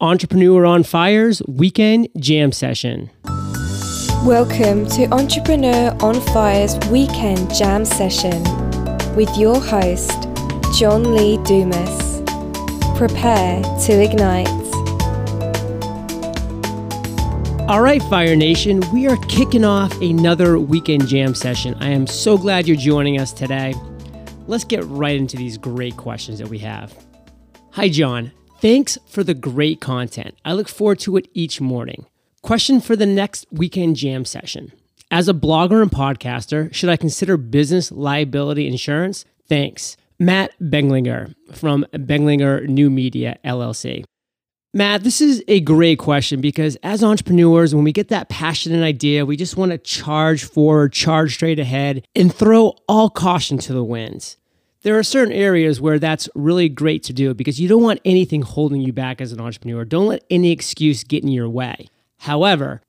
Entrepreneur on Fire's weekend jam session. Welcome to Entrepreneur on Fire's weekend jam session with your host, John Lee Dumas. Prepare to ignite. All right, Fire Nation, we are kicking off another weekend jam session. I am so glad you're joining us today. Let's get right into these great questions that we have. Hi, John. Thanks for the great content. I look forward to it each morning. Question for the next weekend jam session. As a blogger and podcaster, should I consider business liability insurance? Thanks. Matt Benglinger from Benglinger New Media LLC. Matt, this is a great question because as entrepreneurs, when we get that passionate idea, we just want to charge forward, charge straight ahead, and throw all caution to the winds. There are certain areas where that's really great to do because you don't want anything holding you back as an entrepreneur. Don't let any excuse get in your way. However,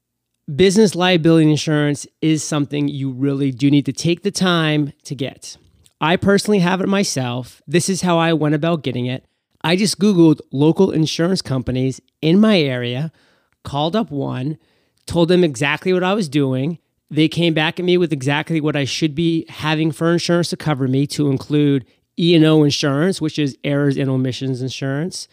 business liability insurance is something you really do need to take the time to get. I personally have it myself. This is how I went about getting it. I just Googled local insurance companies in my area, called up one, told them exactly what I was doing. They came back at me with exactly what I should be having for insurance to cover me, to include E&O insurance, which is errors and omissions insurance,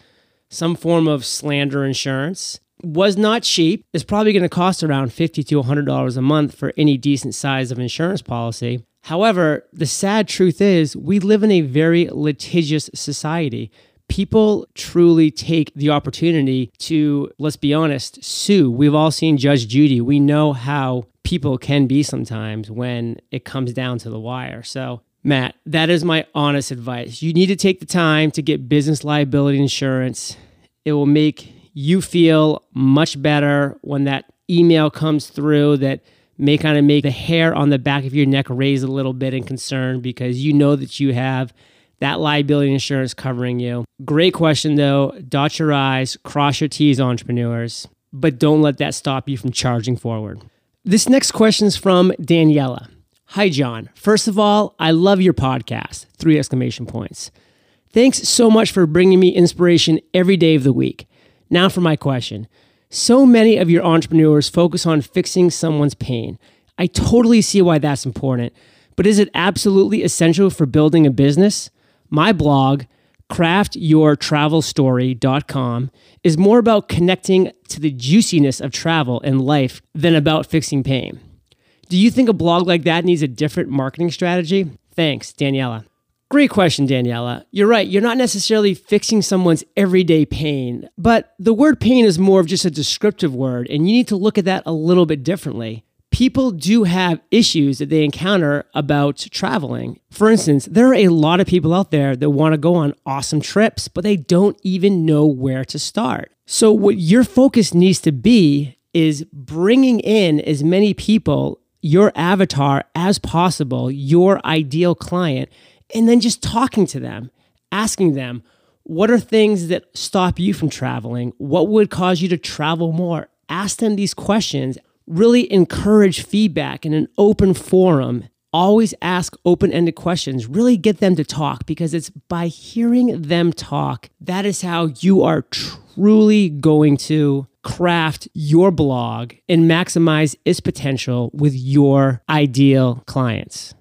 some form of slander insurance. Was not cheap. It's probably going to cost around 50 to $100 a month for any decent size of insurance policy. However, the sad truth is we live in a very litigious society people truly take the opportunity to, let's be honest, sue. We've all seen Judge Judy. We know how people can be sometimes when it comes down to the wire. So, Matt, that is my honest advice. You need to take the time to get business liability insurance. It will make you feel much better when that email comes through that may kind of make the hair on the back of your neck raise a little bit in concern because you know that you have that liability insurance covering you. Great question though. Dot your I's, cross your T's, entrepreneurs, but don't let that stop you from charging forward. This next question is from Daniela. Hi, John. First of all, I love your podcast. Three exclamation points. Thanks so much for bringing me inspiration every day of the week. Now for my question. So many of your entrepreneurs focus on fixing someone's pain. I totally see why that's important, but is it absolutely essential for building a business? My blog, craftyourtravelstory.com, is more about connecting to the juiciness of travel and life than about fixing pain. Do you think a blog like that needs a different marketing strategy? Thanks, Daniela. Great question, Daniela. You're right, you're not necessarily fixing someone's everyday pain, but the word pain is more of just a descriptive word, and you need to look at that a little bit differently people do have issues that they encounter about traveling. For instance, there are a lot of people out there that want to go on awesome trips, but they don't even know where to start. So, what your focus needs to be is bringing in as many people, your avatar as possible, your ideal client, and then just talking to them, asking them, what are things that stop you from traveling? What would cause you to travel more? Ask them these questions really encourage feedback in an open forum. Always ask open ended questions. Really get them to talk because it's by hearing them talk that is how you are truly going to craft your blog and maximize its potential with your ideal clients.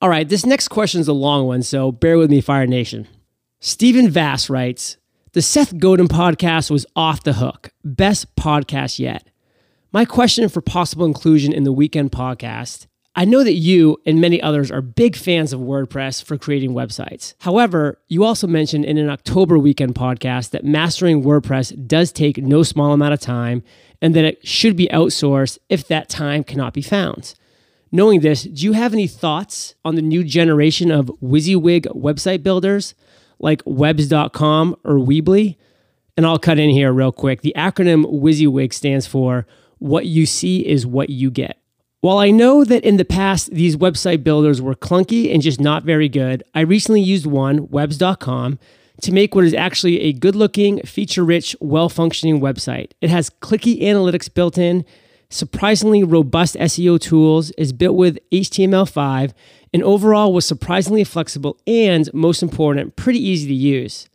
All right, this next question is a long one, so bear with me, Fire Nation. Stephen Vass writes The Seth Godin podcast was off the hook. Best podcast yet. My question for possible inclusion in the weekend podcast I know that you and many others are big fans of WordPress for creating websites. However, you also mentioned in an October weekend podcast that mastering WordPress does take no small amount of time and that it should be outsourced if that time cannot be found. Knowing this, do you have any thoughts on the new generation of WYSIWYG website builders like webs.com or Weebly? And I'll cut in here real quick. The acronym WYSIWYG stands for what you see is what you get. While I know that in the past these website builders were clunky and just not very good, I recently used one, webs.com, to make what is actually a good looking, feature rich, well functioning website. It has clicky analytics built in, surprisingly robust SEO tools, is built with HTML5, and overall was surprisingly flexible and, most important, pretty easy to use.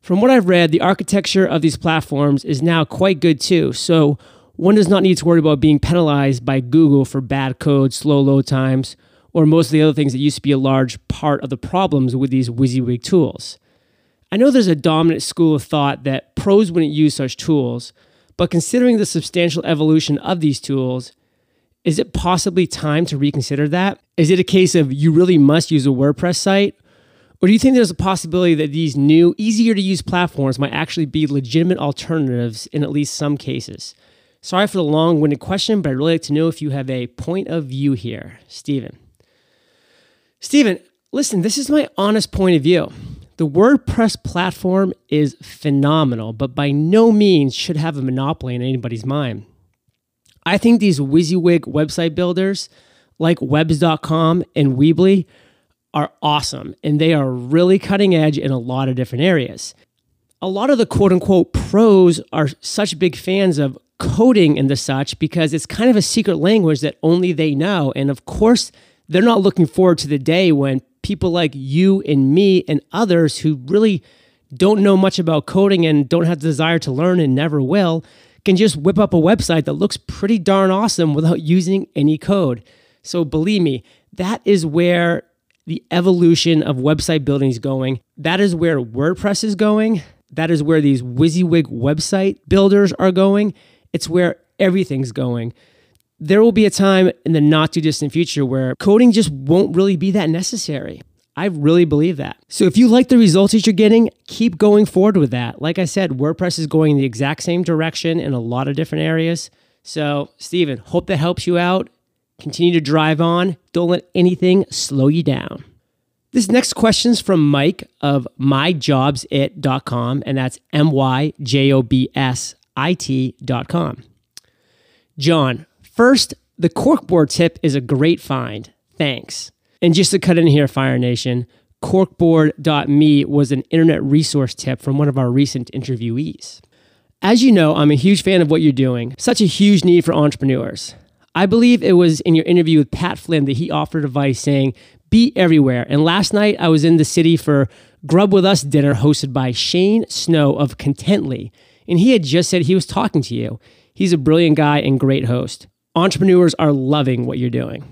From what I've read, the architecture of these platforms is now quite good too. So one does not need to worry about being penalized by Google for bad code, slow load times, or most of the other things that used to be a large part of the problems with these WYSIWYG tools. I know there's a dominant school of thought that pros wouldn't use such tools, but considering the substantial evolution of these tools, is it possibly time to reconsider that? Is it a case of you really must use a WordPress site? Or do you think there's a possibility that these new, easier to use platforms might actually be legitimate alternatives in at least some cases? Sorry for the long winded question, but I'd really like to know if you have a point of view here. Stephen. Stephen, listen, this is my honest point of view. The WordPress platform is phenomenal, but by no means should have a monopoly in anybody's mind. I think these WYSIWYG website builders like webs.com and Weebly are awesome and they are really cutting edge in a lot of different areas. A lot of the quote unquote pros are such big fans of coding and the such because it's kind of a secret language that only they know. And of course, they're not looking forward to the day when people like you and me and others who really don't know much about coding and don't have the desire to learn and never will can just whip up a website that looks pretty darn awesome without using any code. So believe me, that is where the evolution of website building is going. That is where WordPress is going. That is where these WYSIWYG website builders are going. It's where everything's going. There will be a time in the not too distant future where coding just won't really be that necessary. I really believe that. So if you like the results that you're getting, keep going forward with that. Like I said, WordPress is going the exact same direction in a lot of different areas. So, Stephen, hope that helps you out. Continue to drive on. Don't let anything slow you down. This next question is from Mike of myjobsit.com, and that's M Y J O B S I T.com. John, first, the corkboard tip is a great find. Thanks. And just to cut in here, Fire Nation, corkboard.me was an internet resource tip from one of our recent interviewees. As you know, I'm a huge fan of what you're doing, such a huge need for entrepreneurs. I believe it was in your interview with Pat Flynn that he offered advice saying, be everywhere. And last night I was in the city for Grub With Us dinner hosted by Shane Snow of Contently. And he had just said he was talking to you. He's a brilliant guy and great host. Entrepreneurs are loving what you're doing.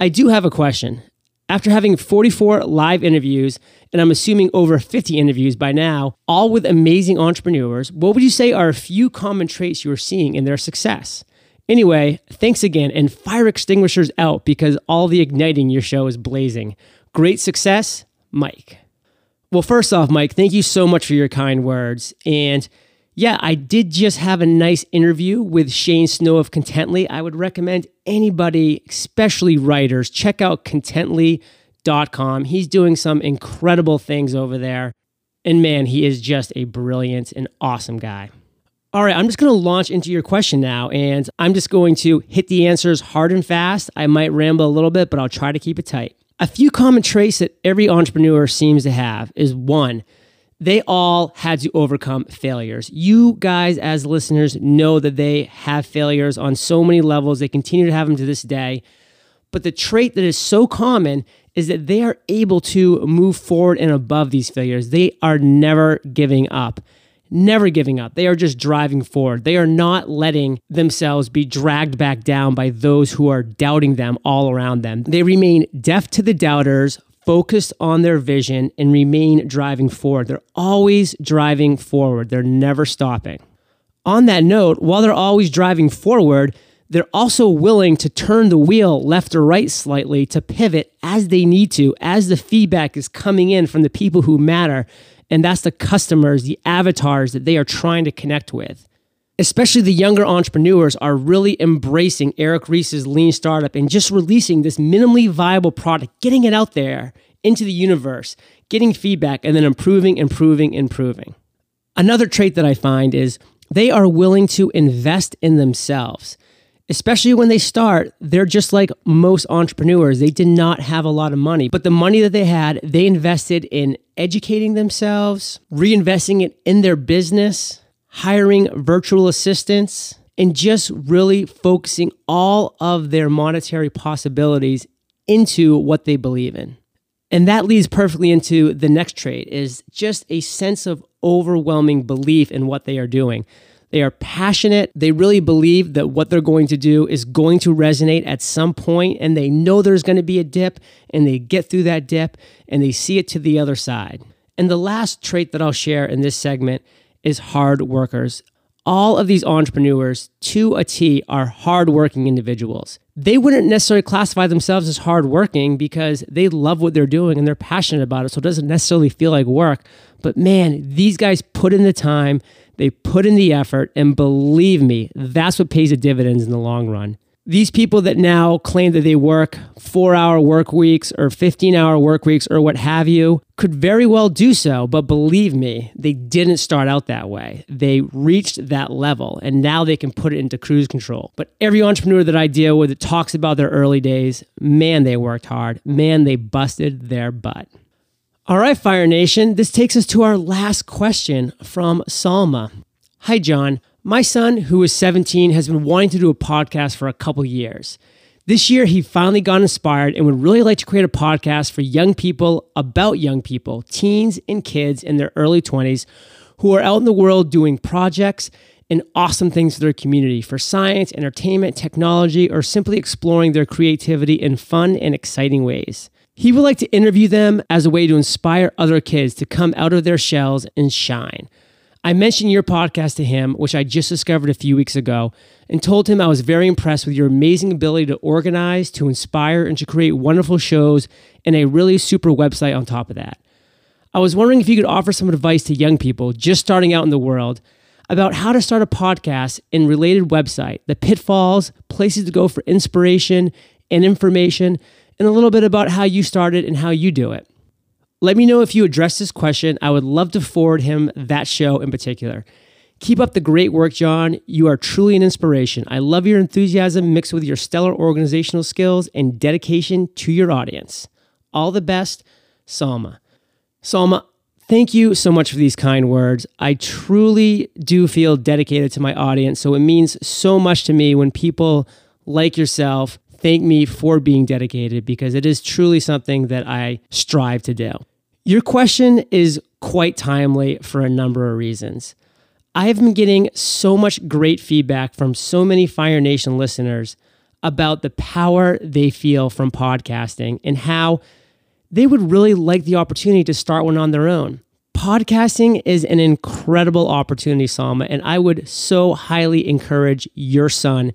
I do have a question. After having 44 live interviews, and I'm assuming over 50 interviews by now, all with amazing entrepreneurs, what would you say are a few common traits you are seeing in their success? Anyway, thanks again, and fire extinguishers out because all the igniting your show is blazing. Great success, Mike. Well, first off, Mike, thank you so much for your kind words. And yeah, I did just have a nice interview with Shane Snow of Contently. I would recommend anybody, especially writers, check out contently.com. He's doing some incredible things over there. And man, he is just a brilliant and awesome guy. All right, I'm just going to launch into your question now, and I'm just going to hit the answers hard and fast. I might ramble a little bit, but I'll try to keep it tight. A few common traits that every entrepreneur seems to have is one, they all had to overcome failures. You guys, as listeners, know that they have failures on so many levels. They continue to have them to this day. But the trait that is so common is that they are able to move forward and above these failures. They are never giving up never giving up. They are just driving forward. They are not letting themselves be dragged back down by those who are doubting them all around them. They remain deaf to the doubters, focused on their vision, and remain driving forward. They're always driving forward, they're never stopping. On that note, while they're always driving forward, they're also willing to turn the wheel left or right slightly to pivot as they need to, as the feedback is coming in from the people who matter and that's the customers, the avatars that they are trying to connect with. Especially the younger entrepreneurs are really embracing Eric Ries's lean startup and just releasing this minimally viable product, getting it out there into the universe, getting feedback, and then improving, improving, improving. Another trait that I find is they are willing to invest in themselves especially when they start, they're just like most entrepreneurs. They did not have a lot of money, but the money that they had, they invested in educating themselves, reinvesting it in their business, hiring virtual assistants, and just really focusing all of their monetary possibilities into what they believe in. And that leads perfectly into the next trait is just a sense of overwhelming belief in what they are doing. They are passionate. They really believe that what they're going to do is going to resonate at some point, and they know there's going to be a dip, and they get through that dip and they see it to the other side. And the last trait that I'll share in this segment is hard workers all of these entrepreneurs to a T are hardworking individuals. They wouldn't necessarily classify themselves as hardworking because they love what they're doing and they're passionate about it. So it doesn't necessarily feel like work. But man, these guys put in the time, they put in the effort, and believe me, that's what pays the dividends in the long run these people that now claim that they work four hour work weeks or 15 hour work weeks or what have you could very well do so. But believe me, they didn't start out that way. They reached that level and now they can put it into cruise control. But every entrepreneur that I deal with that talks about their early days, man, they worked hard. Man, they busted their butt. All right, Fire Nation, this takes us to our last question from Salma. Hi, John. My son, who is 17, has been wanting to do a podcast for a couple years. This year, he finally got inspired and would really like to create a podcast for young people about young people, teens and kids in their early 20s who are out in the world doing projects and awesome things for their community for science, entertainment, technology, or simply exploring their creativity in fun and exciting ways. He would like to interview them as a way to inspire other kids to come out of their shells and shine. I mentioned your podcast to him, which I just discovered a few weeks ago, and told him I was very impressed with your amazing ability to organize, to inspire, and to create wonderful shows and a really super website on top of that. I was wondering if you could offer some advice to young people just starting out in the world about how to start a podcast and related website, the pitfalls, places to go for inspiration and information, and a little bit about how you started and how you do it. Let me know if you address this question. I would love to forward him that show in particular. Keep up the great work, John. You are truly an inspiration. I love your enthusiasm mixed with your stellar organizational skills and dedication to your audience. All the best, Salma. Salma, thank you so much for these kind words. I truly do feel dedicated to my audience, so it means so much to me when people like yourself thank me for being dedicated because it is truly something that I strive to do. Your question is quite timely for a number of reasons. I have been getting so much great feedback from so many Fire Nation listeners about the power they feel from podcasting and how they would really like the opportunity to start one on their own. Podcasting is an incredible opportunity, Salma, and I would so highly encourage your son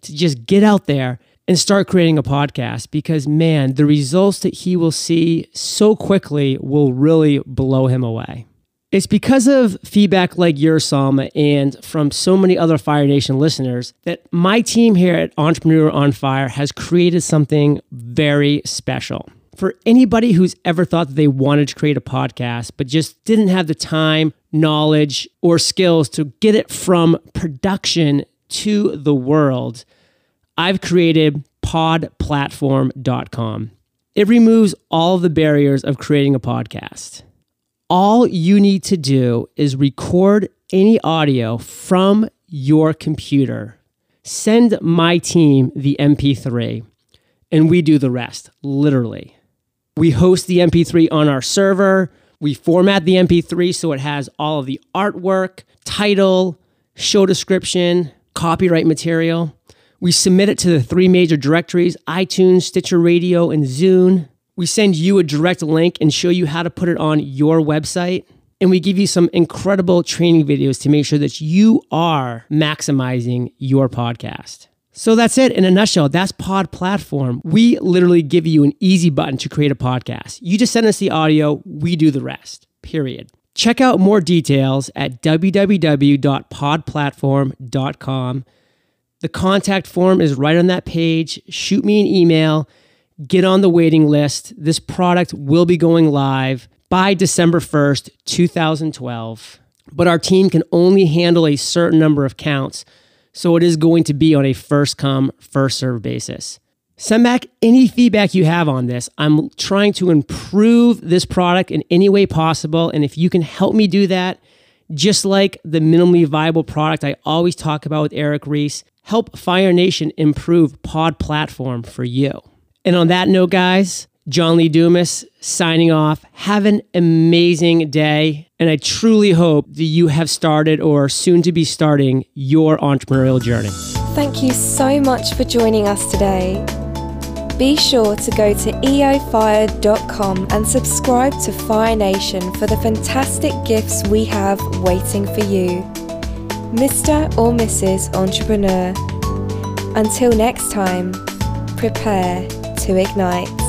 to just get out there and start creating a podcast because, man, the results that he will see so quickly will really blow him away. It's because of feedback like your Salma and from so many other Fire Nation listeners that my team here at Entrepreneur on Fire has created something very special. For anybody who's ever thought that they wanted to create a podcast, but just didn't have the time, knowledge, or skills to get it from production to the world, I've created podplatform.com. It removes all the barriers of creating a podcast. All you need to do is record any audio from your computer. Send my team the MP3, and we do the rest, literally. We host the MP3 on our server. We format the MP3 so it has all of the artwork, title, show description, copyright material. We submit it to the three major directories iTunes, Stitcher Radio, and Zune. We send you a direct link and show you how to put it on your website. And we give you some incredible training videos to make sure that you are maximizing your podcast. So that's it in a nutshell. That's Pod Platform. We literally give you an easy button to create a podcast. You just send us the audio, we do the rest, period. Check out more details at www.podplatform.com. The contact form is right on that page. Shoot me an email. Get on the waiting list. This product will be going live by December 1st, 2012. But our team can only handle a certain number of counts. So it is going to be on a first come, first serve basis. Send back any feedback you have on this. I'm trying to improve this product in any way possible. And if you can help me do that, just like the minimally viable product I always talk about with Eric Ries, help Fire Nation improve pod platform for you. And on that note, guys, John Lee Dumas signing off. Have an amazing day. And I truly hope that you have started or soon to be starting your entrepreneurial journey. Thank you so much for joining us today. Be sure to go to eofire.com and subscribe to Fire Nation for the fantastic gifts we have waiting for you. Mr. or Mrs. Entrepreneur. Until next time, prepare to ignite.